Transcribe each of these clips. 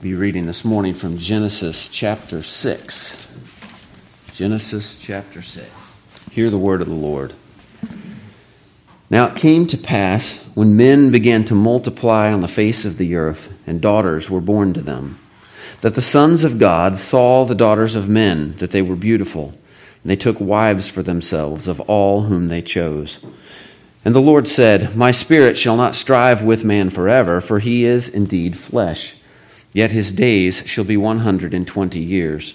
be reading this morning from Genesis chapter 6. Genesis chapter 6. Hear the word of the Lord. Now it came to pass when men began to multiply on the face of the earth, and daughters were born to them, that the sons of God saw the daughters of men, that they were beautiful, and they took wives for themselves of all whom they chose. And the Lord said, My spirit shall not strive with man forever, for he is indeed flesh Yet his days shall be 120 years.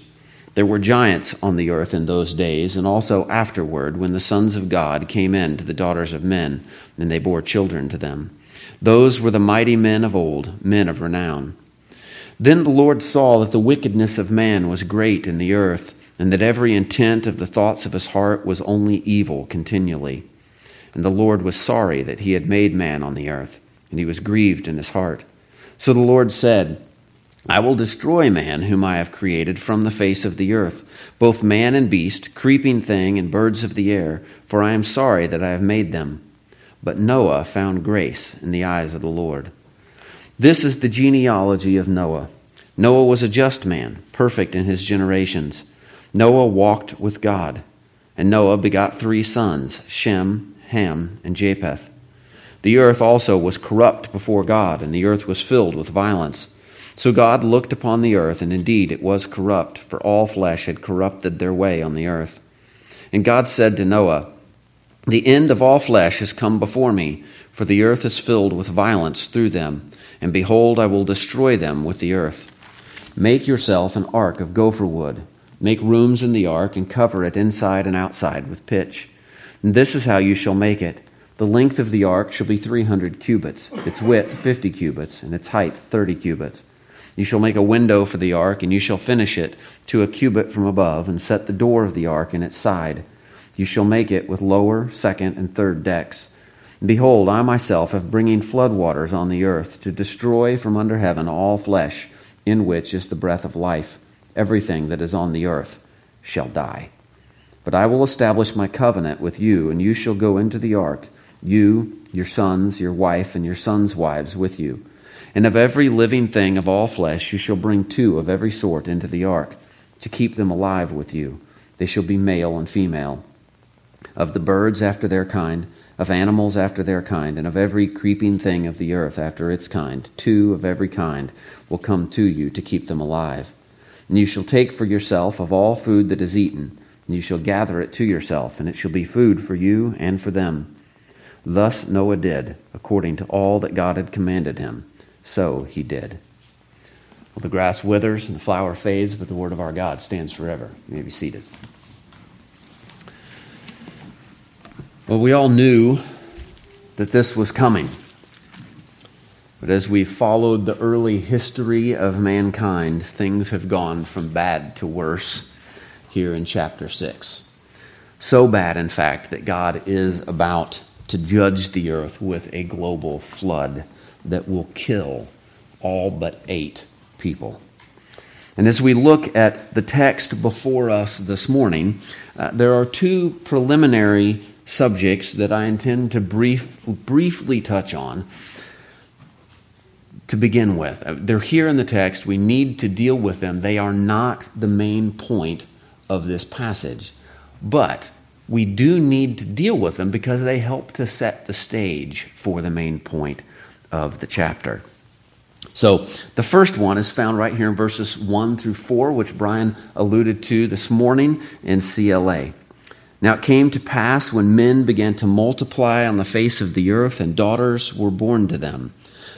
There were giants on the earth in those days, and also afterward, when the sons of God came in to the daughters of men, and they bore children to them. Those were the mighty men of old, men of renown. Then the Lord saw that the wickedness of man was great in the earth, and that every intent of the thoughts of his heart was only evil continually. And the Lord was sorry that he had made man on the earth, and he was grieved in his heart. So the Lord said, I will destroy man whom I have created from the face of the earth, both man and beast, creeping thing and birds of the air, for I am sorry that I have made them. But Noah found grace in the eyes of the Lord. This is the genealogy of Noah. Noah was a just man, perfect in his generations. Noah walked with God. And Noah begot three sons Shem, Ham, and Japheth. The earth also was corrupt before God, and the earth was filled with violence. So God looked upon the earth, and indeed it was corrupt, for all flesh had corrupted their way on the earth. And God said to Noah, The end of all flesh has come before me, for the earth is filled with violence through them, and behold, I will destroy them with the earth. Make yourself an ark of gopher wood. Make rooms in the ark, and cover it inside and outside with pitch. And this is how you shall make it. The length of the ark shall be three hundred cubits, its width fifty cubits, and its height thirty cubits. You shall make a window for the ark, and you shall finish it to a cubit from above, and set the door of the ark in its side. You shall make it with lower, second, and third decks. behold, I myself have bringing flood waters on the earth to destroy from under heaven all flesh, in which is the breath of life. Everything that is on the earth shall die. But I will establish my covenant with you, and you shall go into the ark, you, your sons, your wife, and your sons' wives with you and of every living thing of all flesh you shall bring two of every sort into the ark, to keep them alive with you. They shall be male and female. Of the birds after their kind, of animals after their kind, and of every creeping thing of the earth after its kind, two of every kind will come to you to keep them alive. And you shall take for yourself of all food that is eaten, and you shall gather it to yourself, and it shall be food for you and for them. Thus Noah did, according to all that God had commanded him so he did. Well, the grass withers and the flower fades, but the word of our God stands forever. You may be seated. Well, we all knew that this was coming. But as we followed the early history of mankind, things have gone from bad to worse here in chapter 6. So bad, in fact, that God is about to judge the earth with a global flood that will kill all but eight people. And as we look at the text before us this morning, uh, there are two preliminary subjects that I intend to brief, briefly touch on to begin with. Uh, they're here in the text. We need to deal with them. They are not the main point of this passage. But we do need to deal with them because they help to set the stage for the main point of the chapter. So, the first one is found right here in verses 1 through 4, which Brian alluded to this morning in CLA. Now it came to pass when men began to multiply on the face of the earth, and daughters were born to them,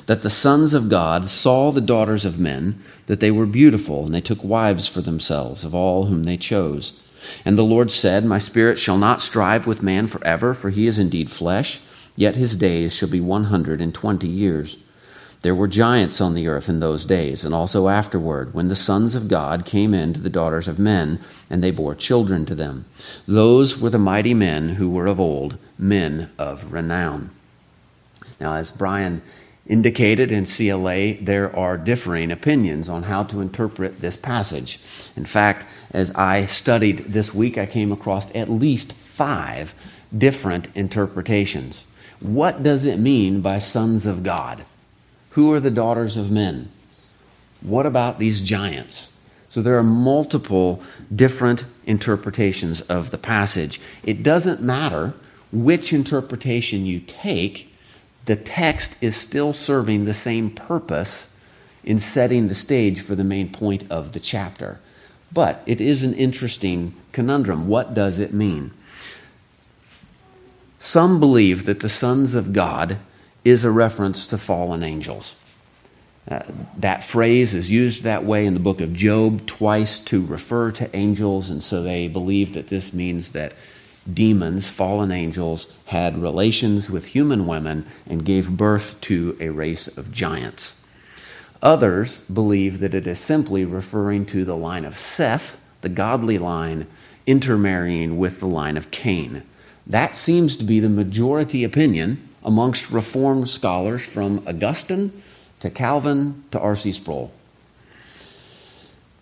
that the sons of God saw the daughters of men, that they were beautiful, and they took wives for themselves of all whom they chose. And the Lord said, My spirit shall not strive with man forever, for he is indeed flesh yet his days shall be one hundred and twenty years. There were giants on the earth in those days, and also afterward, when the sons of God came in to the daughters of men, and they bore children to them. Those were the mighty men who were of old, men of renown. Now, as Brian indicated in CLA, there are differing opinions on how to interpret this passage. In fact, as I studied this week, I came across at least five different interpretations. What does it mean by sons of God? Who are the daughters of men? What about these giants? So there are multiple different interpretations of the passage. It doesn't matter which interpretation you take, the text is still serving the same purpose in setting the stage for the main point of the chapter. But it is an interesting conundrum. What does it mean? Some believe that the sons of God is a reference to fallen angels. Uh, that phrase is used that way in the book of Job twice to refer to angels, and so they believe that this means that demons, fallen angels, had relations with human women and gave birth to a race of giants. Others believe that it is simply referring to the line of Seth, the godly line, intermarrying with the line of Cain. That seems to be the majority opinion amongst Reformed scholars from Augustine to Calvin to R.C. Sproul.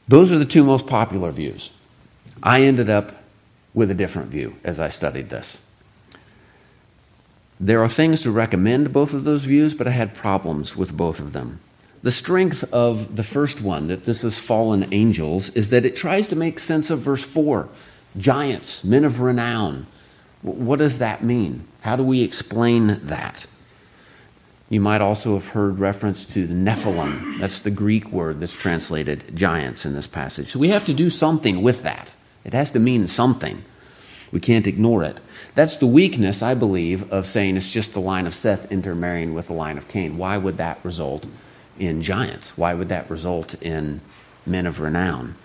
Those are the two most popular views. I ended up with a different view as I studied this. There are things to recommend both of those views, but I had problems with both of them. The strength of the first one, that this is fallen angels, is that it tries to make sense of verse 4 giants, men of renown. What does that mean? How do we explain that? You might also have heard reference to the Nephilim. That's the Greek word that's translated giants in this passage. So we have to do something with that. It has to mean something. We can't ignore it. That's the weakness, I believe, of saying it's just the line of Seth intermarrying with the line of Cain. Why would that result in giants? Why would that result in men of renown?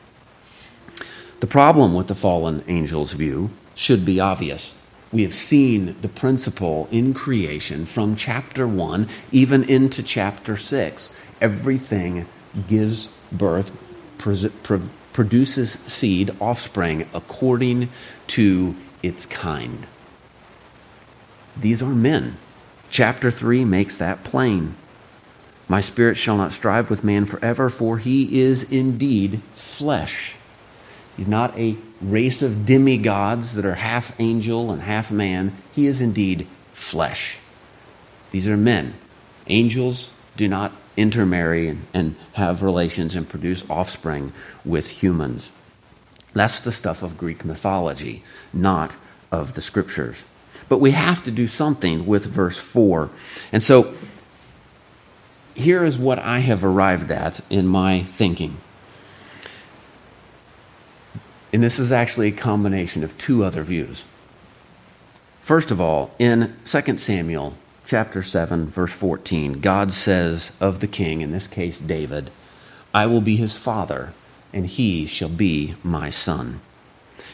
The problem with the fallen angel's view should be obvious. We have seen the principle in creation from chapter 1 even into chapter 6. Everything gives birth, produces seed, offspring, according to its kind. These are men. Chapter 3 makes that plain. My spirit shall not strive with man forever, for he is indeed flesh. He's not a race of demigods that are half angel and half man. He is indeed flesh. These are men. Angels do not intermarry and, and have relations and produce offspring with humans. That's the stuff of Greek mythology, not of the scriptures. But we have to do something with verse 4. And so here is what I have arrived at in my thinking. And this is actually a combination of two other views. First of all, in 2 Samuel chapter 7 verse 14, God says of the king, in this case David, I will be his father and he shall be my son.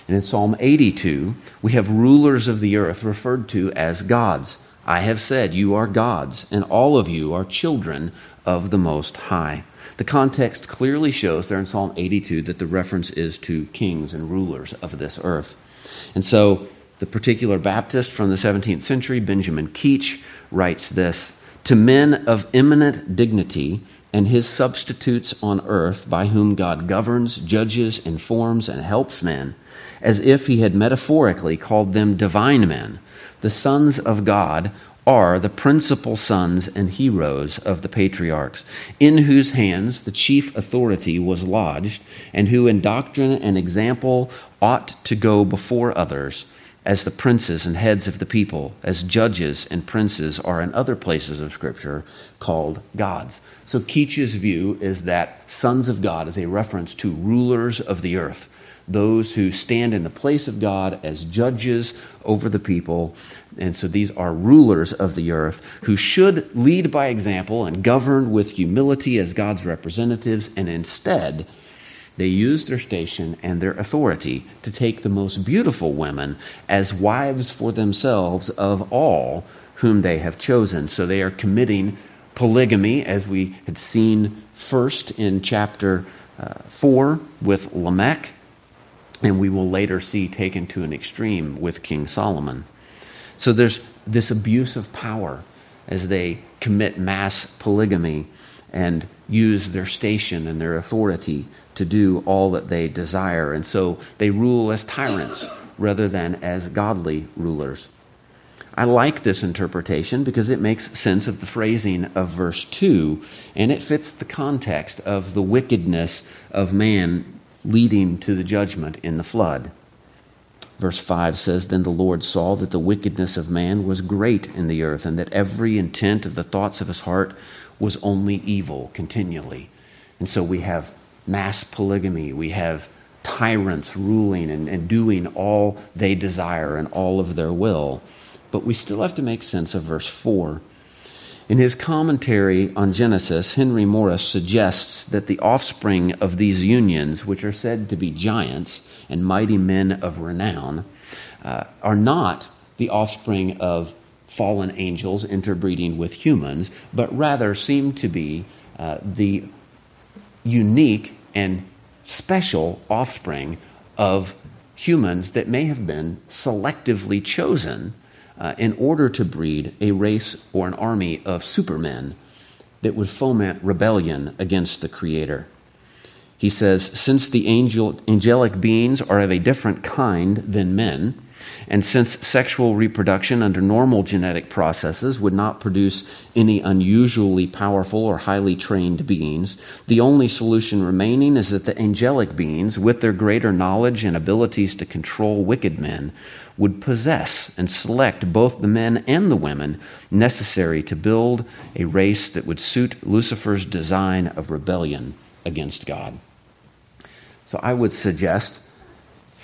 And in Psalm 82, we have rulers of the earth referred to as gods. I have said, You are gods, and all of you are children of the Most High. The context clearly shows there in Psalm 82 that the reference is to kings and rulers of this earth. And so the particular Baptist from the 17th century, Benjamin Keach, writes this To men of eminent dignity, and his substitutes on earth, by whom God governs, judges, informs, and helps men, as if he had metaphorically called them divine men. The sons of God are the principal sons and heroes of the patriarchs, in whose hands the chief authority was lodged, and who in doctrine and example ought to go before others as the princes and heads of the people, as judges and princes are in other places of Scripture called gods. So Keach's view is that sons of God is a reference to rulers of the earth, those who stand in the place of God as judges over the people. And so these are rulers of the earth who should lead by example and govern with humility as God's representatives, and instead, they use their station and their authority to take the most beautiful women as wives for themselves of all whom they have chosen. So they are committing polygamy, as we had seen first in chapter uh, 4 with Lamech, and we will later see taken to an extreme with King Solomon. So there's this abuse of power as they commit mass polygamy and use their station and their authority to do all that they desire. And so they rule as tyrants rather than as godly rulers. I like this interpretation because it makes sense of the phrasing of verse 2, and it fits the context of the wickedness of man leading to the judgment in the flood. Verse 5 says Then the Lord saw that the wickedness of man was great in the earth, and that every intent of the thoughts of his heart was only evil continually. And so we have mass polygamy, we have tyrants ruling and, and doing all they desire and all of their will. But we still have to make sense of verse 4. In his commentary on Genesis, Henry Morris suggests that the offspring of these unions, which are said to be giants and mighty men of renown, uh, are not the offspring of fallen angels interbreeding with humans, but rather seem to be uh, the unique and special offspring of humans that may have been selectively chosen uh, in order to breed a race or an army of supermen that would foment rebellion against the Creator. He says, Since the angel, angelic beings are of a different kind than men, and since sexual reproduction under normal genetic processes would not produce any unusually powerful or highly trained beings, the only solution remaining is that the angelic beings, with their greater knowledge and abilities to control wicked men, would possess and select both the men and the women necessary to build a race that would suit Lucifer's design of rebellion against God. So I would suggest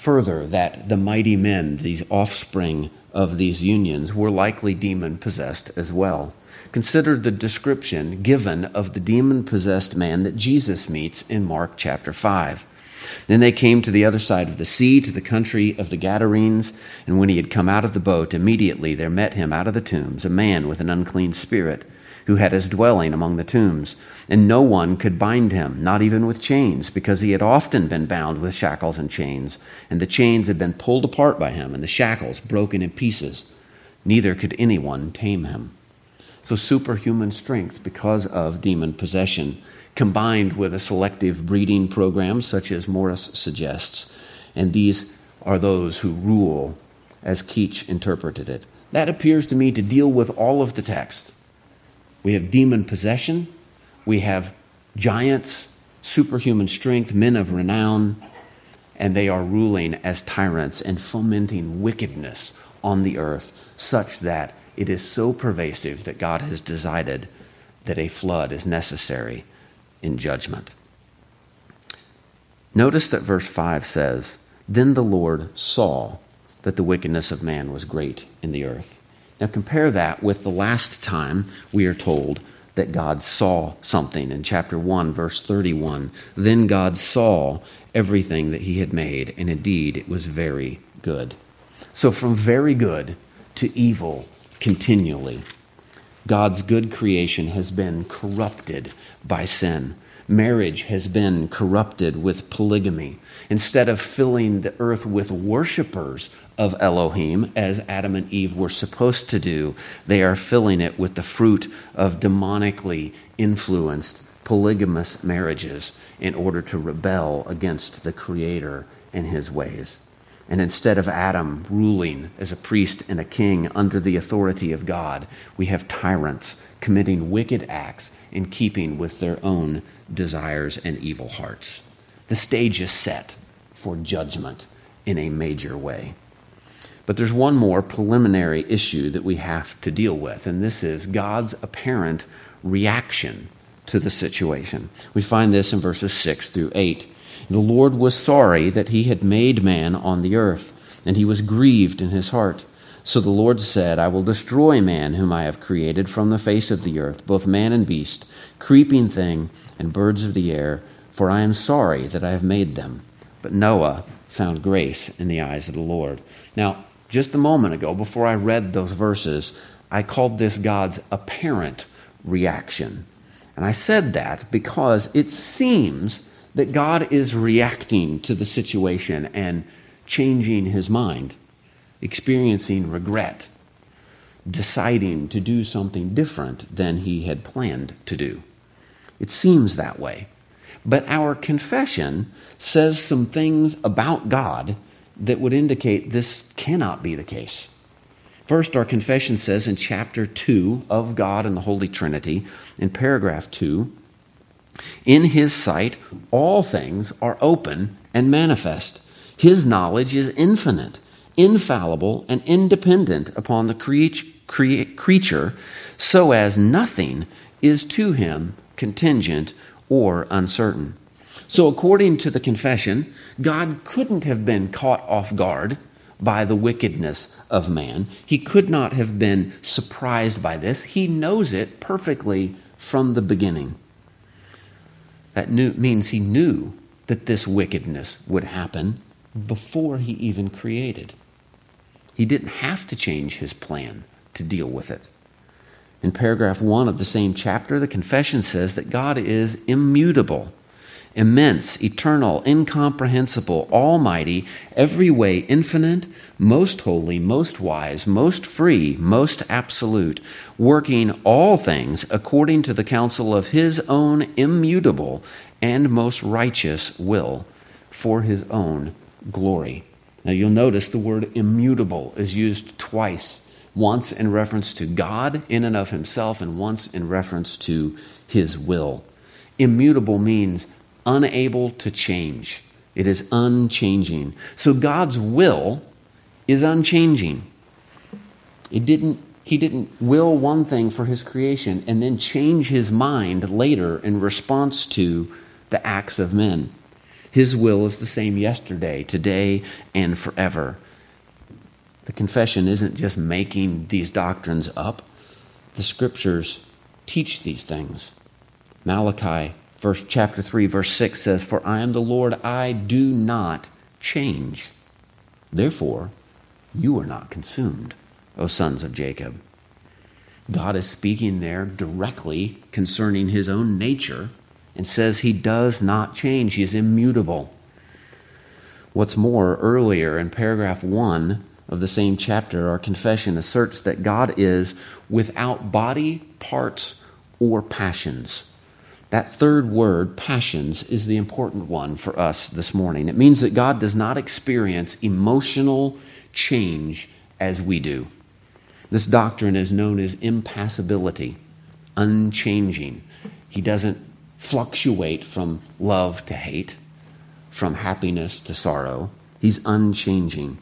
further that the mighty men, these offspring of these unions, were likely demon possessed as well. Consider the description given of the demon possessed man that Jesus meets in Mark chapter 5. Then they came to the other side of the sea, to the country of the Gadarenes. And when he had come out of the boat, immediately there met him out of the tombs a man with an unclean spirit, who had his dwelling among the tombs. And no one could bind him, not even with chains, because he had often been bound with shackles and chains. And the chains had been pulled apart by him, and the shackles broken in pieces. Neither could anyone tame him. So, superhuman strength because of demon possession combined with a selective breeding program, such as Morris suggests. And these are those who rule, as Keach interpreted it. That appears to me to deal with all of the text. We have demon possession, we have giants, superhuman strength, men of renown, and they are ruling as tyrants and fomenting wickedness on the earth, such that it is so pervasive that God has decided that a flood is necessary in judgment. Notice that verse 5 says, Then the Lord saw that the wickedness of man was great in the earth. Now compare that with the last time we are told that God saw something in chapter 1, verse 31. Then God saw everything that he had made, and indeed it was very good. So from very good to evil continually. God's good creation has been corrupted by sin. Marriage has been corrupted with polygamy. Instead of filling the earth with worshippers of Elohim, as Adam and Eve were supposed to do, they are filling it with the fruit of demonically influenced polygamous marriages in order to rebel against the Creator and his ways. And instead of Adam ruling as a priest and a king under the authority of God, we have tyrants committing wicked acts in keeping with their own desires and evil hearts. The stage is set for judgment in a major way. But there's one more preliminary issue that we have to deal with, and this is God's apparent reaction to the situation. We find this in verses 6 through 8. The Lord was sorry that he had made man on the earth, and he was grieved in his heart. So the Lord said, I will destroy man whom I have created from the face of the earth, both man and beast, creeping thing, and birds of the air, for I am sorry that I have made them. But Noah found grace in the eyes of the Lord. Now, just a moment ago, before I read those verses, I called this God's apparent reaction. And I said that because it seems that God is reacting to the situation and changing his mind, experiencing regret, deciding to do something different than he had planned to do. It seems that way. But our confession says some things about God that would indicate this cannot be the case. First, our confession says in chapter 2 of God and the Holy Trinity, in paragraph 2, in his sight, all things are open and manifest. His knowledge is infinite, infallible, and independent upon the creature, so as nothing is to him contingent or uncertain. So, according to the confession, God couldn't have been caught off guard by the wickedness of man. He could not have been surprised by this. He knows it perfectly from the beginning. That knew, means he knew that this wickedness would happen before he even created. He didn't have to change his plan to deal with it. In paragraph one of the same chapter, the confession says that God is immutable immense, eternal, incomprehensible, almighty, every way infinite, most holy, most wise, most free, most absolute, working all things according to the counsel of his own immutable and most righteous will for his own glory. Now you'll notice the word immutable is used twice once in reference to God in and of himself, and once in reference to his will. Immutable means unable to change. It is unchanging. So God's will is unchanging. It didn't, he didn't will one thing for his creation and then change his mind later in response to the acts of men. His will is the same yesterday, today, and forever. The confession isn't just making these doctrines up, the scriptures teach these things. Malachi verse chapter 3 verse 6 says for i am the lord i do not change. Therefore you are not consumed o sons of jacob. God is speaking there directly concerning his own nature and says he does not change. He is immutable. What's more earlier in paragraph 1 of the same chapter our confession asserts that god is without body parts or passions that third word, passions, is the important one for us this morning. It means that God does not experience emotional change as we do. This doctrine is known as impassibility, unchanging. He doesn't fluctuate from love to hate, from happiness to sorrow. He's unchanging.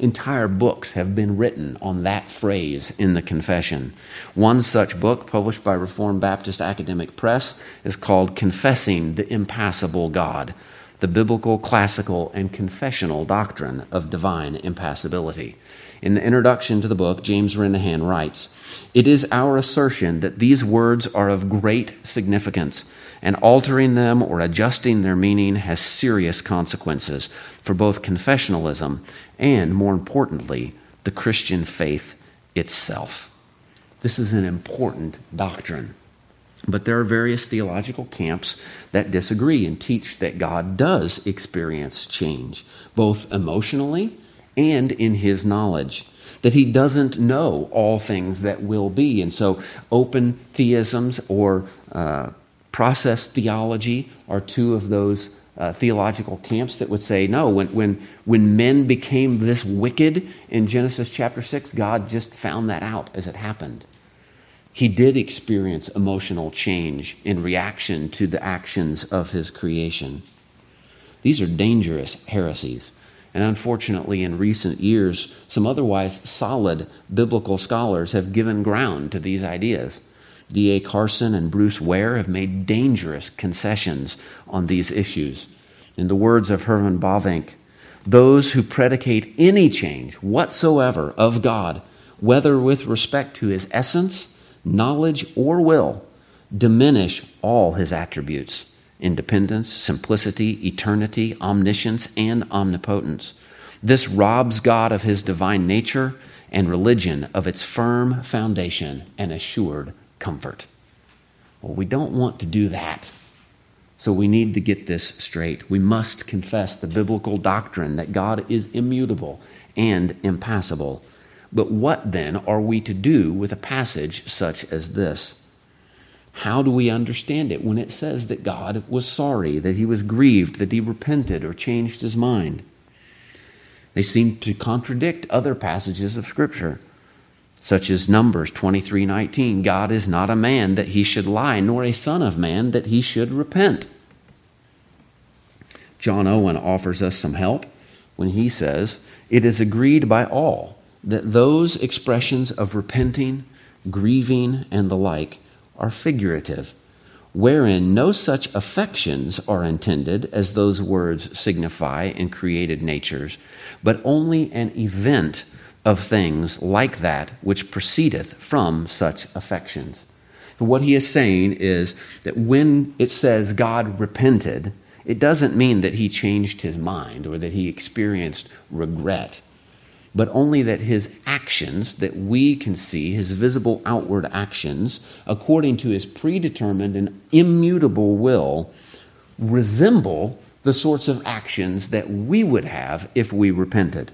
Entire books have been written on that phrase in the confession. One such book, published by Reformed Baptist Academic Press, is called Confessing the Impassible God The Biblical, Classical, and Confessional Doctrine of Divine Impassibility. In the introduction to the book, James Renihan writes It is our assertion that these words are of great significance and altering them or adjusting their meaning has serious consequences for both confessionalism and, more importantly, the Christian faith itself. This is an important doctrine. But there are various theological camps that disagree and teach that God does experience change, both emotionally and in his knowledge. That he doesn't know all things that will be. And so, open theisms or uh, process theology are two of those uh, theological camps that would say, no, when, when, when men became this wicked in Genesis chapter 6, God just found that out as it happened. He did experience emotional change in reaction to the actions of his creation. These are dangerous heresies. And unfortunately, in recent years, some otherwise solid biblical scholars have given ground to these ideas. D.A. Carson and Bruce Ware have made dangerous concessions on these issues. In the words of Herman Bavinck, those who predicate any change whatsoever of God, whether with respect to his essence, knowledge, or will, diminish all his attributes independence, simplicity, eternity, omniscience, and omnipotence. This robs God of his divine nature and religion of its firm foundation and assured comfort. Well, we don't want to do that. So we need to get this straight. We must confess the biblical doctrine that God is immutable and impassible. But what then are we to do with a passage such as this? How do we understand it when it says that God was sorry, that he was grieved, that he repented or changed his mind? They seem to contradict other passages of Scripture. Such as Numbers 23:19, God is not a man that he should lie, nor a son of man that he should repent. John Owen offers us some help when he says, It is agreed by all that those expressions of repenting, grieving, and the like are figurative, wherein no such affections are intended as those words signify in created natures, but only an event of things like that which proceedeth from such affections. So what he is saying is that when it says God repented, it doesn't mean that he changed his mind or that he experienced regret, but only that his actions, that we can see, his visible outward actions, according to his predetermined and immutable will, resemble the sorts of actions that we would have if we repented.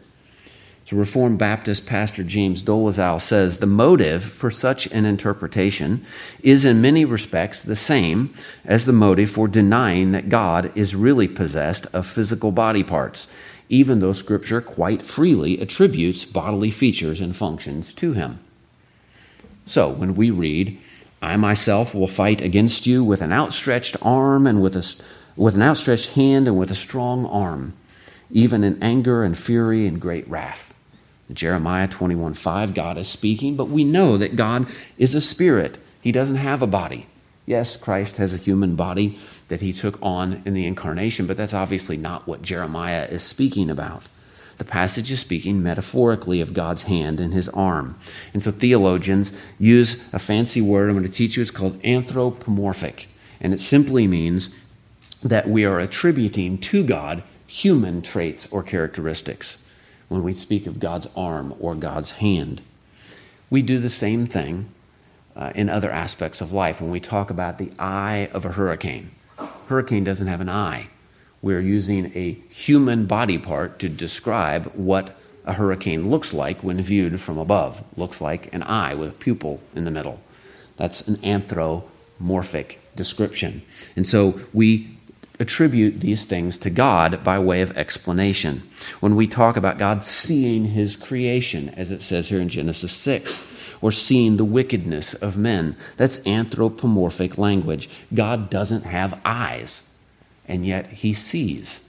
So, Reformed Baptist pastor James Dolezal says the motive for such an interpretation is in many respects the same as the motive for denying that God is really possessed of physical body parts, even though Scripture quite freely attributes bodily features and functions to him. So, when we read, I myself will fight against you with an outstretched arm and with, a, with an outstretched hand and with a strong arm, even in anger and fury and great wrath. Jeremiah 21 5, God is speaking, but we know that God is a spirit. He doesn't have a body. Yes, Christ has a human body that he took on in the incarnation, but that's obviously not what Jeremiah is speaking about. The passage is speaking metaphorically of God's hand and his arm. And so theologians use a fancy word I'm going to teach you. It's called anthropomorphic. And it simply means that we are attributing to God human traits or characteristics when we speak of God's arm or God's hand. We do the same thing uh, in other aspects of life when we talk about the eye of a hurricane. Hurricane doesn't have an eye. We're using a human body part to describe what a hurricane looks like when viewed from above. Looks like an eye with a pupil in the middle. That's an anthropomorphic description. And so we attribute these things to God by way of explanation. When we talk about God seeing his creation, as it says here in Genesis 6, or seeing the wickedness of men, that's anthropomorphic language. God doesn't have eyes, and yet he sees.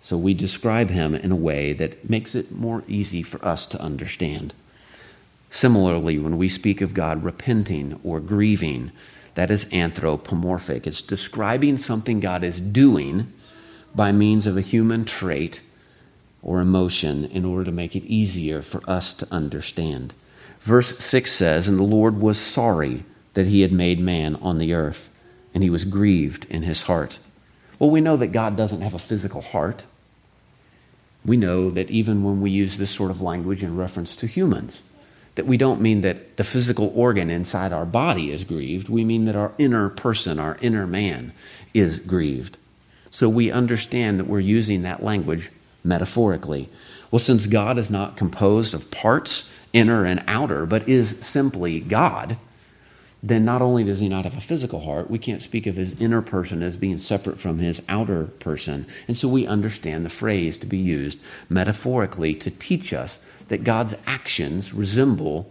So we describe him in a way that makes it more easy for us to understand. Similarly, when we speak of God repenting or grieving, that is anthropomorphic. It's describing something God is doing by means of a human trait or emotion in order to make it easier for us to understand. Verse 6 says, And the Lord was sorry that he had made man on the earth, and he was grieved in his heart. Well, we know that God doesn't have a physical heart. We know that even when we use this sort of language in reference to humans, that we don't mean that the physical organ inside our body is grieved. We mean that our inner person, our inner man, is grieved. So we understand that we're using that language metaphorically. Well, since God is not composed of parts, inner and outer, but is simply God, then not only does he not have a physical heart, we can't speak of his inner person as being separate from his outer person. And so we understand the phrase to be used metaphorically to teach us that God's actions resemble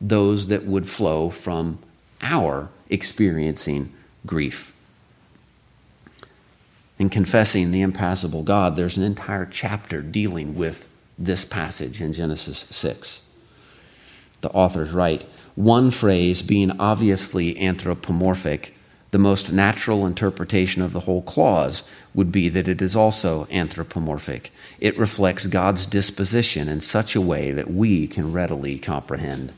those that would flow from our experiencing grief. In confessing the impassible God, there's an entire chapter dealing with this passage in Genesis 6. The authors write one phrase being obviously anthropomorphic, the most natural interpretation of the whole clause would be that it is also anthropomorphic. It reflects God's disposition in such a way that we can readily comprehend.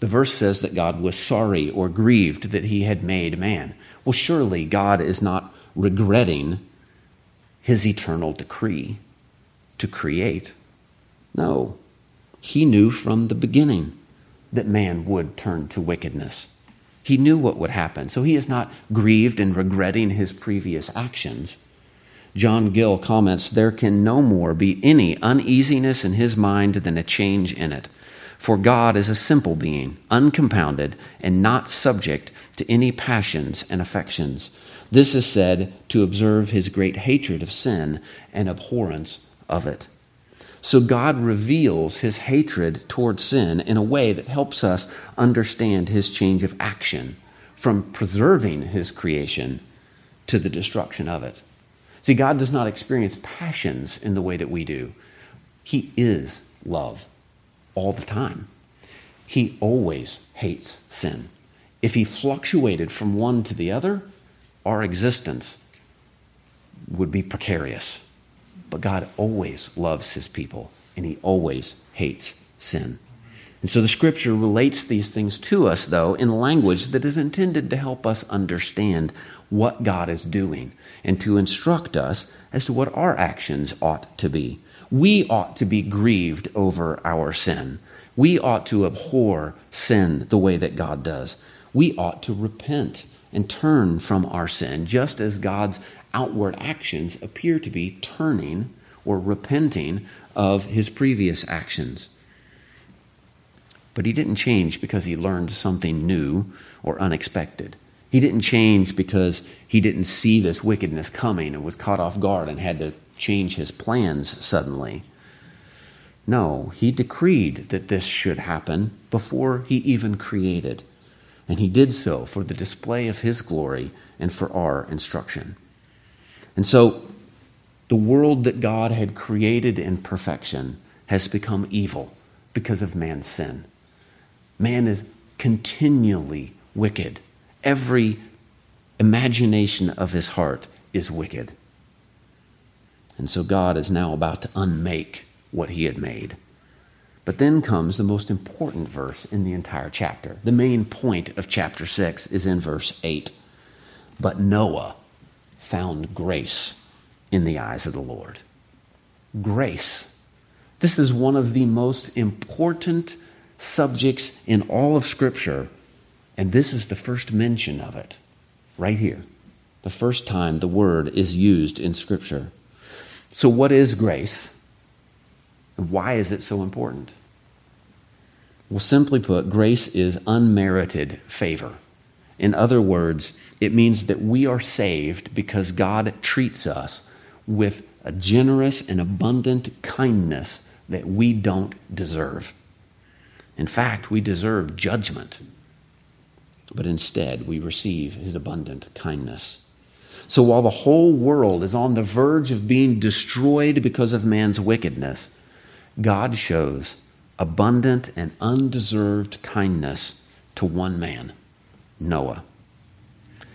The verse says that God was sorry or grieved that he had made man. Well, surely God is not regretting his eternal decree to create. No, he knew from the beginning that man would turn to wickedness. He knew what would happen, so he is not grieved and regretting his previous actions. John Gill comments there can no more be any uneasiness in his mind than a change in it. For God is a simple being, uncompounded, and not subject to any passions and affections. This is said to observe his great hatred of sin and abhorrence of it. So God reveals his hatred towards sin in a way that helps us understand his change of action from preserving his creation to the destruction of it. See, God does not experience passions in the way that we do. He is love all the time. He always hates sin. If he fluctuated from one to the other, our existence would be precarious. But God always loves his people, and he always hates sin. And so the scripture relates these things to us, though, in language that is intended to help us understand what God is doing and to instruct us as to what our actions ought to be. We ought to be grieved over our sin. We ought to abhor sin the way that God does. We ought to repent and turn from our sin, just as God's outward actions appear to be turning or repenting of his previous actions. But he didn't change because he learned something new or unexpected. He didn't change because he didn't see this wickedness coming and was caught off guard and had to change his plans suddenly. No, he decreed that this should happen before he even created. And he did so for the display of his glory and for our instruction. And so, the world that God had created in perfection has become evil because of man's sin. Man is continually wicked. Every imagination of his heart is wicked. And so God is now about to unmake what he had made. But then comes the most important verse in the entire chapter. The main point of chapter 6 is in verse 8. But Noah found grace in the eyes of the Lord. Grace. This is one of the most important subjects in all of Scripture, and this is the first mention of it, right here. The first time the word is used in Scripture. So, what is grace? And why is it so important? Well, simply put, grace is unmerited favor. In other words, it means that we are saved because God treats us with a generous and abundant kindness that we don't deserve. In fact, we deserve judgment, but instead we receive his abundant kindness. So while the whole world is on the verge of being destroyed because of man's wickedness, God shows abundant and undeserved kindness to one man, Noah.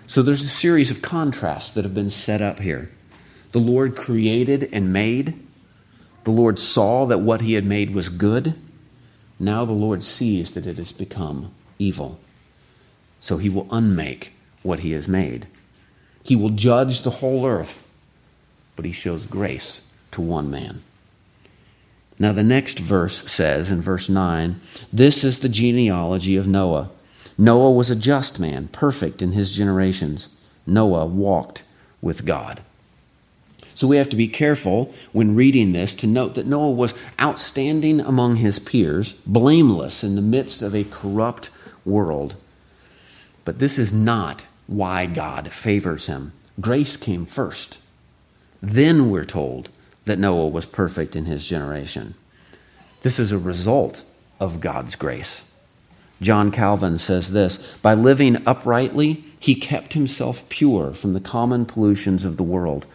So there's a series of contrasts that have been set up here. The Lord created and made. The Lord saw that what he had made was good. Now the Lord sees that it has become evil. So he will unmake what he has made. He will judge the whole earth, but he shows grace to one man. Now, the next verse says in verse 9, This is the genealogy of Noah. Noah was a just man, perfect in his generations. Noah walked with God. So we have to be careful when reading this to note that Noah was outstanding among his peers, blameless in the midst of a corrupt world. But this is not why God favors him. Grace came first. Then we're told that Noah was perfect in his generation. This is a result of God's grace. John Calvin says this By living uprightly, he kept himself pure from the common pollutions of the world.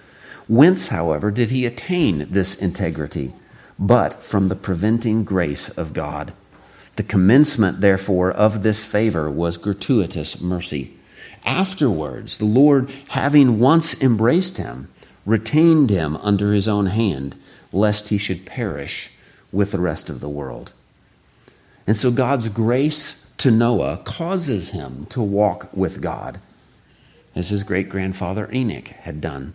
Whence, however, did he attain this integrity? But from the preventing grace of God. The commencement, therefore, of this favor was gratuitous mercy. Afterwards, the Lord, having once embraced him, retained him under his own hand, lest he should perish with the rest of the world. And so God's grace to Noah causes him to walk with God, as his great grandfather Enoch had done.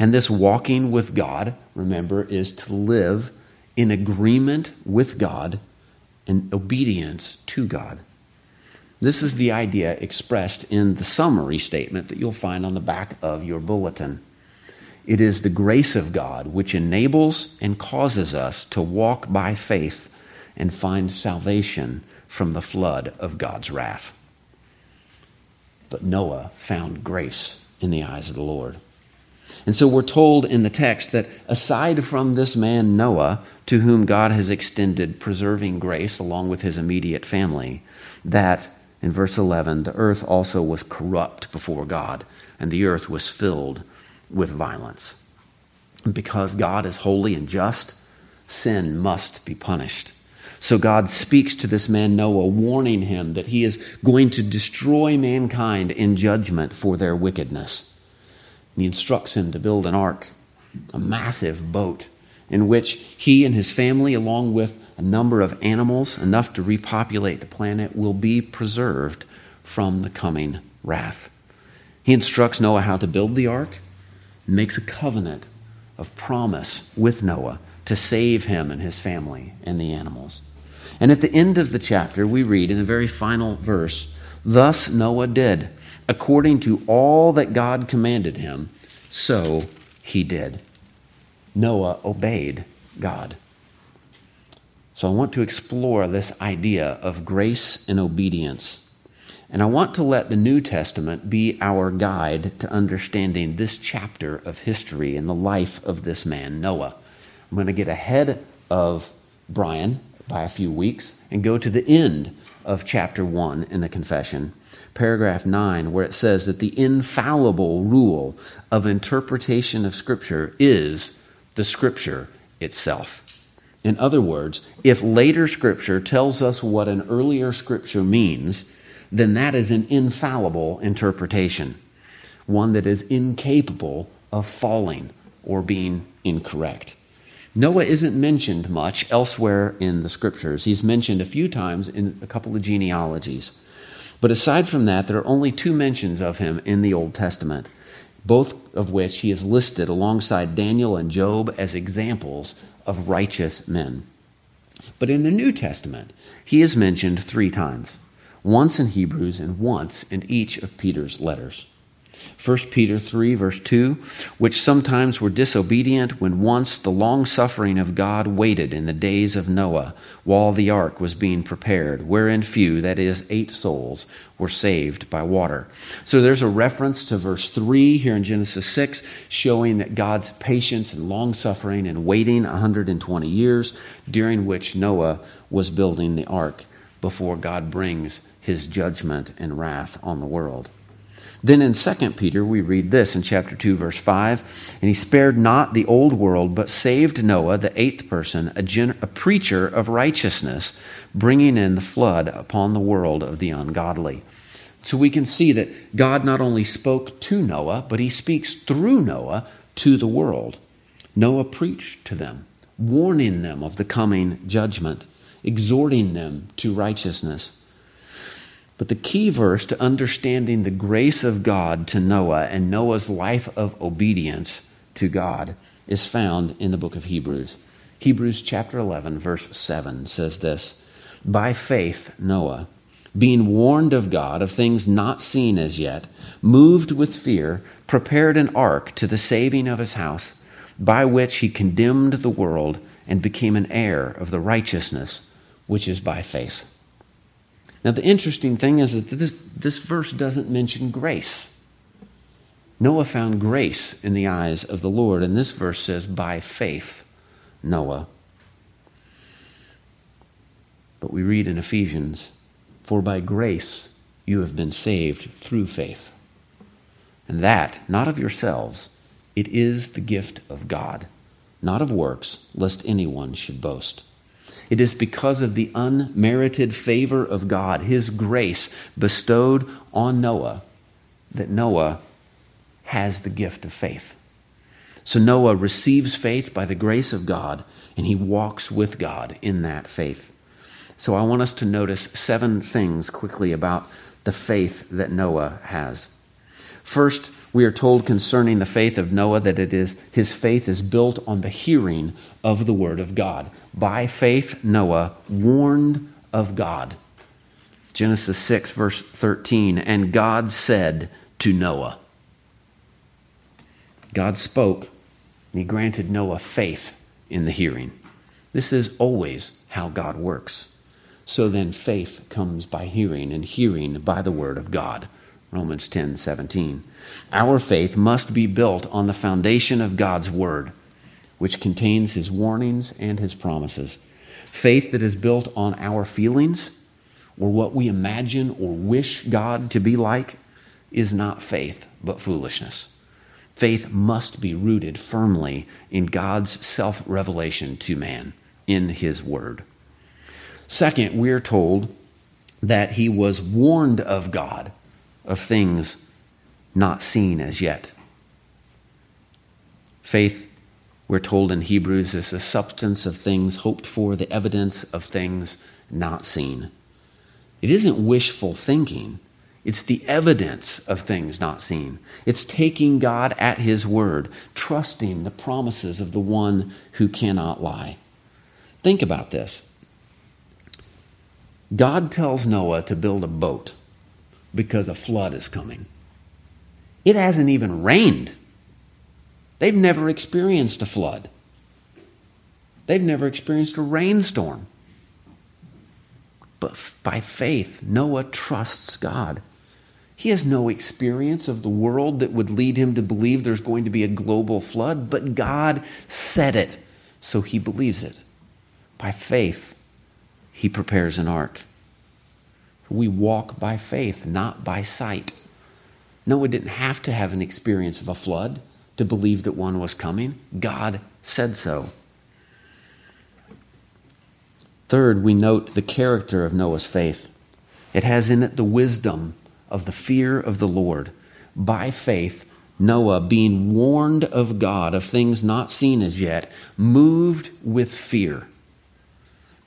And this walking with God, remember, is to live in agreement with God and obedience to God. This is the idea expressed in the summary statement that you'll find on the back of your bulletin. It is the grace of God which enables and causes us to walk by faith and find salvation from the flood of God's wrath. But Noah found grace in the eyes of the Lord. And so we're told in the text that aside from this man Noah, to whom God has extended preserving grace along with his immediate family, that, in verse 11, the earth also was corrupt before God, and the earth was filled with violence. Because God is holy and just, sin must be punished. So God speaks to this man Noah, warning him that he is going to destroy mankind in judgment for their wickedness. And he instructs him to build an ark, a massive boat in which he and his family, along with a number of animals, enough to repopulate the planet, will be preserved from the coming wrath. He instructs Noah how to build the ark and makes a covenant of promise with Noah to save him and his family and the animals. And at the end of the chapter, we read in the very final verse Thus Noah did, according to all that God commanded him, so he did. Noah obeyed God. So I want to explore this idea of grace and obedience. And I want to let the New Testament be our guide to understanding this chapter of history and the life of this man, Noah. I'm going to get ahead of Brian by a few weeks and go to the end of chapter 1 in the confession, paragraph 9, where it says that the infallible rule of interpretation of Scripture is the Scripture itself. In other words, if later Scripture tells us what an earlier Scripture means, then that is an infallible interpretation, one that is incapable of falling or being incorrect. Noah isn't mentioned much elsewhere in the Scriptures. He's mentioned a few times in a couple of genealogies. But aside from that, there are only two mentions of him in the Old Testament both of which he is listed alongside Daniel and Job as examples of righteous men. But in the New Testament, he is mentioned three times once in Hebrews and once in each of Peter's letters. 1 Peter 3, verse 2, which sometimes were disobedient when once the long suffering of God waited in the days of Noah while the ark was being prepared, wherein few, that is, eight souls, were saved by water. So there's a reference to verse 3 here in Genesis 6, showing that God's patience and long suffering and waiting 120 years, during which Noah was building the ark before God brings his judgment and wrath on the world. Then in 2 Peter, we read this in chapter 2, verse 5 And he spared not the old world, but saved Noah, the eighth person, a, gen- a preacher of righteousness, bringing in the flood upon the world of the ungodly. So we can see that God not only spoke to Noah, but he speaks through Noah to the world. Noah preached to them, warning them of the coming judgment, exhorting them to righteousness. But the key verse to understanding the grace of God to Noah and Noah's life of obedience to God is found in the book of Hebrews. Hebrews chapter 11, verse 7 says this By faith, Noah, being warned of God of things not seen as yet, moved with fear, prepared an ark to the saving of his house, by which he condemned the world and became an heir of the righteousness which is by faith. Now, the interesting thing is that this, this verse doesn't mention grace. Noah found grace in the eyes of the Lord, and this verse says, by faith, Noah. But we read in Ephesians, for by grace you have been saved through faith. And that, not of yourselves, it is the gift of God, not of works, lest anyone should boast. It is because of the unmerited favor of God, His grace bestowed on Noah, that Noah has the gift of faith. So Noah receives faith by the grace of God, and he walks with God in that faith. So I want us to notice seven things quickly about the faith that Noah has. First, we are told concerning the faith of Noah that it is his faith is built on the hearing of the word of God. By faith Noah warned of God. Genesis 6 verse 13 and God said to Noah. God spoke and he granted Noah faith in the hearing. This is always how God works. So then faith comes by hearing and hearing by the word of God. Romans 10 17. Our faith must be built on the foundation of God's Word. which contains his warnings and his promises. Faith that is built on our feelings or what we imagine or wish God to be like is not faith, but foolishness. Faith must be rooted firmly in God's self revelation to man in his word. Second, we're told that he was warned of God of things not seen as yet. Faith, we're told in Hebrews, is the substance of things hoped for, the evidence of things not seen. It isn't wishful thinking. It's the evidence of things not seen. It's taking God at His word, trusting the promises of the one who cannot lie. Think about this. God tells Noah to build a boat because a flood is coming. It hasn't even rained. They've never experienced a flood. They've never experienced a rainstorm. But by faith, Noah trusts God. He has no experience of the world that would lead him to believe there's going to be a global flood, but God said it, so he believes it. By faith, he prepares an ark. We walk by faith, not by sight. Noah didn't have to have an experience of a flood to believe that one was coming. God said so. Third, we note the character of Noah's faith. It has in it the wisdom of the fear of the Lord. By faith, Noah, being warned of God of things not seen as yet, moved with fear.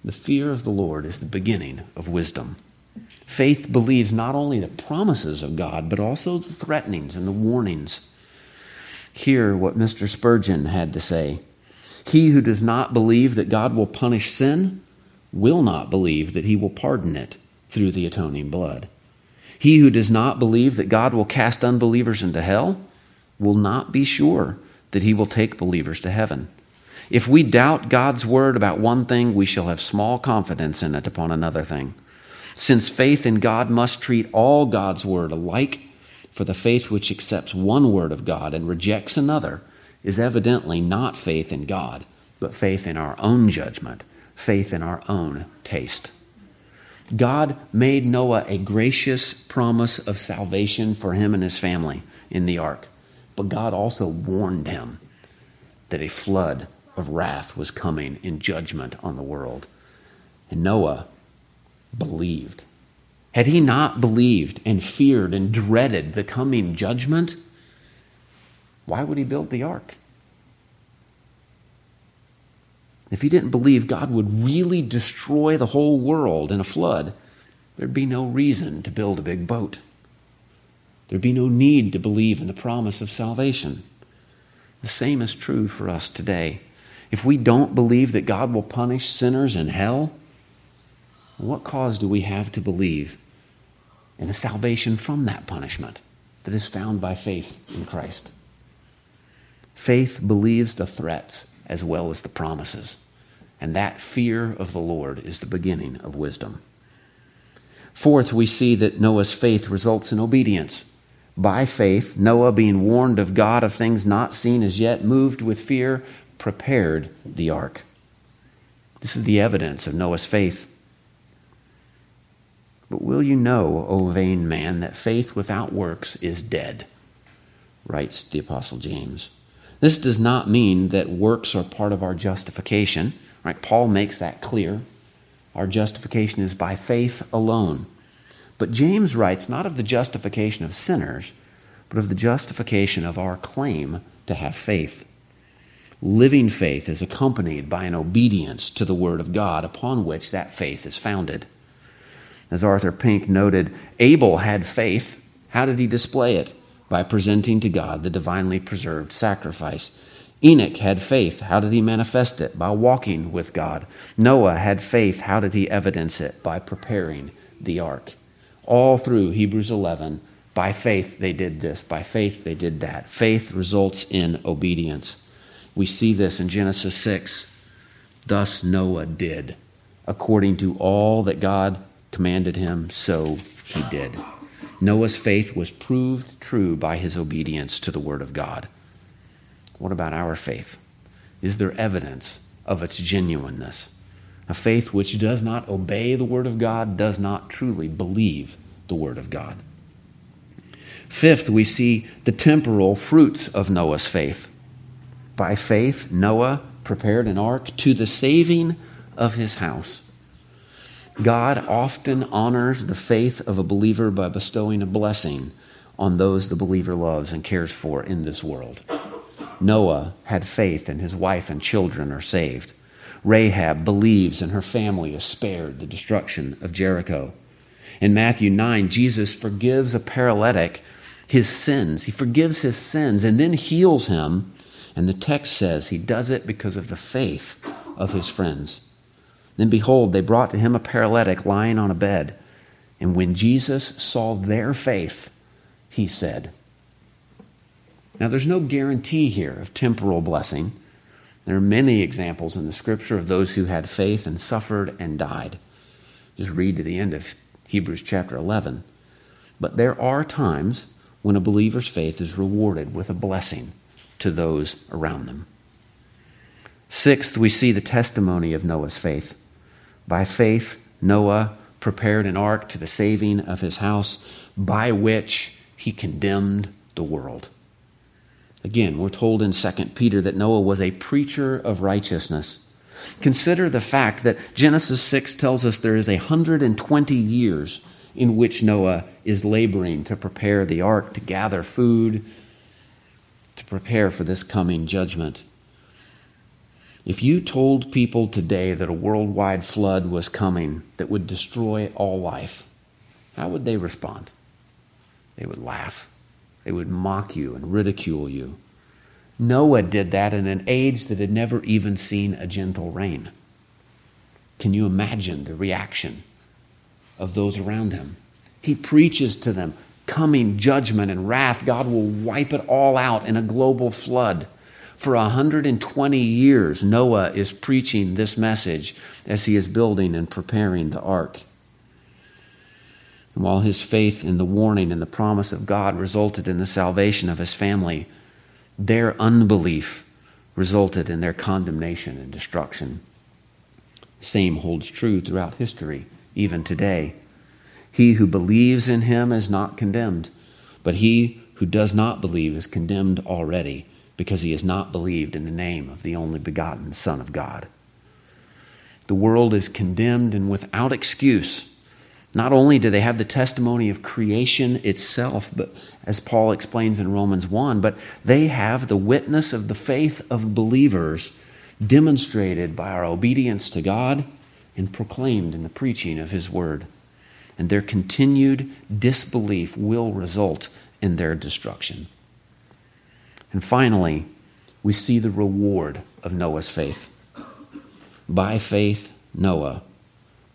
The fear of the Lord is the beginning of wisdom. Faith believes not only the promises of God, but also the threatenings and the warnings. Hear what Mr. Spurgeon had to say He who does not believe that God will punish sin will not believe that he will pardon it through the atoning blood. He who does not believe that God will cast unbelievers into hell will not be sure that he will take believers to heaven. If we doubt God's word about one thing, we shall have small confidence in it upon another thing. Since faith in God must treat all God's word alike, for the faith which accepts one word of God and rejects another is evidently not faith in God, but faith in our own judgment faith in our own taste. God made Noah a gracious promise of salvation for him and his family in the ark, but God also warned him that a flood of wrath was coming in judgment on the world. And Noah believed. Had he not believed and feared and dreaded the coming judgment, why would he build the ark? If he didn't believe God would really destroy the whole world in a flood, there'd be no reason to build a big boat. There'd be no need to believe in the promise of salvation. The same is true for us today. If we don't believe that God will punish sinners in hell, what cause do we have to believe in a salvation from that punishment that is found by faith in Christ? Faith believes the threats as well as the promises. And that fear of the Lord is the beginning of wisdom. Fourth, we see that Noah's faith results in obedience. By faith, Noah, being warned of God of things not seen as yet, moved with fear, prepared the ark. This is the evidence of Noah's faith. But will you know, O vain man, that faith without works is dead? writes the Apostle James. This does not mean that works are part of our justification. Right? Paul makes that clear. Our justification is by faith alone. But James writes not of the justification of sinners, but of the justification of our claim to have faith. Living faith is accompanied by an obedience to the Word of God upon which that faith is founded. As Arthur Pink noted, Abel had faith. How did he display it? By presenting to God the divinely preserved sacrifice. Enoch had faith. How did he manifest it? By walking with God. Noah had faith. How did he evidence it? By preparing the ark. All through Hebrews 11, by faith they did this, by faith they did that. Faith results in obedience. We see this in Genesis 6. Thus Noah did. According to all that God commanded him, so he did. Noah's faith was proved true by his obedience to the word of God. What about our faith? is there evidence of its genuineness. A faith which does not obey the Word of God does not truly believe the Word of God. Fifth, we see the temporal fruits of Noah's faith. By faith, Noah prepared an ark to the saving of his house. God often honors the faith of a believer by bestowing a blessing on those the believer loves and cares for in this world. Noah had faith, and his wife and children are saved. Rahab believes, and her family is spared the destruction of Jericho. In Matthew 9, Jesus forgives a paralytic his sins. He forgives his sins and then heals him. And the text says he does it because of the faith of his friends. Then behold, they brought to him a paralytic lying on a bed. And when Jesus saw their faith, he said, Now there's no guarantee here of temporal blessing. There are many examples in the scripture of those who had faith and suffered and died. Just read to the end of Hebrews chapter 11. But there are times when a believer's faith is rewarded with a blessing to those around them. Sixth, we see the testimony of Noah's faith. By faith, Noah prepared an ark to the saving of his house, by which he condemned the world. Again, we're told in 2 Peter that Noah was a preacher of righteousness. Consider the fact that Genesis 6 tells us there is 120 years in which Noah is laboring to prepare the ark, to gather food, to prepare for this coming judgment. If you told people today that a worldwide flood was coming that would destroy all life, how would they respond? They would laugh. They would mock you and ridicule you. Noah did that in an age that had never even seen a gentle rain. Can you imagine the reaction of those around him? He preaches to them coming judgment and wrath. God will wipe it all out in a global flood. For 120 years, Noah is preaching this message as he is building and preparing the ark. And while his faith in the warning and the promise of God resulted in the salvation of his family, their unbelief resulted in their condemnation and destruction. The same holds true throughout history, even today. He who believes in him is not condemned, but he who does not believe is condemned already because he has not believed in the name of the only begotten Son of God. The world is condemned and without excuse. Not only do they have the testimony of creation itself, but as Paul explains in Romans 1, but they have the witness of the faith of believers demonstrated by our obedience to God and proclaimed in the preaching of his word. And their continued disbelief will result in their destruction. And finally, we see the reward of Noah's faith. By faith, Noah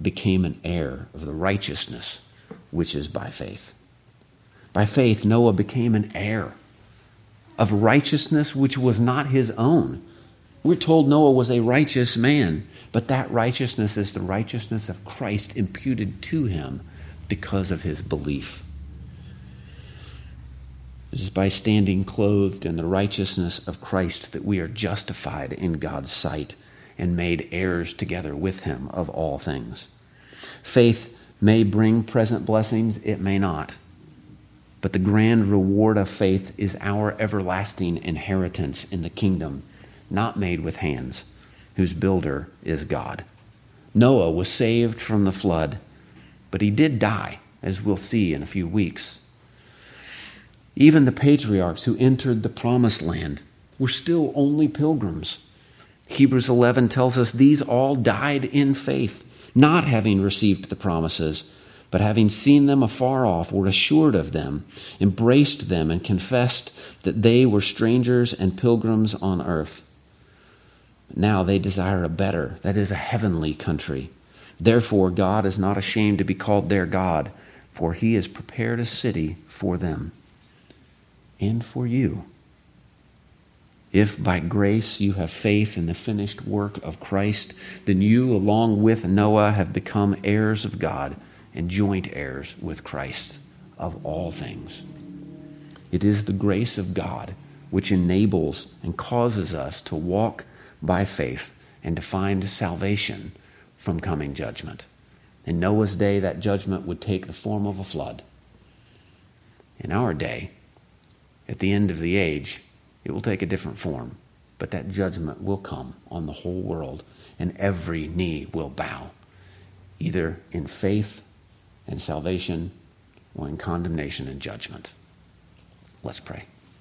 became an heir of the righteousness which is by faith. By faith, Noah became an heir of righteousness which was not his own. We're told Noah was a righteous man, but that righteousness is the righteousness of Christ imputed to him because of his belief. It is by standing clothed in the righteousness of Christ that we are justified in God's sight and made heirs together with Him of all things. Faith may bring present blessings, it may not. But the grand reward of faith is our everlasting inheritance in the kingdom, not made with hands, whose builder is God. Noah was saved from the flood, but he did die, as we'll see in a few weeks. Even the patriarchs who entered the promised land were still only pilgrims. Hebrews 11 tells us these all died in faith, not having received the promises, but having seen them afar off, were assured of them, embraced them, and confessed that they were strangers and pilgrims on earth. Now they desire a better, that is, a heavenly country. Therefore, God is not ashamed to be called their God, for he has prepared a city for them and for you. If by grace you have faith in the finished work of Christ, then you, along with Noah, have become heirs of God and joint heirs with Christ of all things. It is the grace of God which enables and causes us to walk by faith and to find salvation from coming judgment. In Noah's day, that judgment would take the form of a flood. In our day, at the end of the age, it will take a different form, but that judgment will come on the whole world, and every knee will bow, either in faith and salvation or in condemnation and judgment. Let's pray.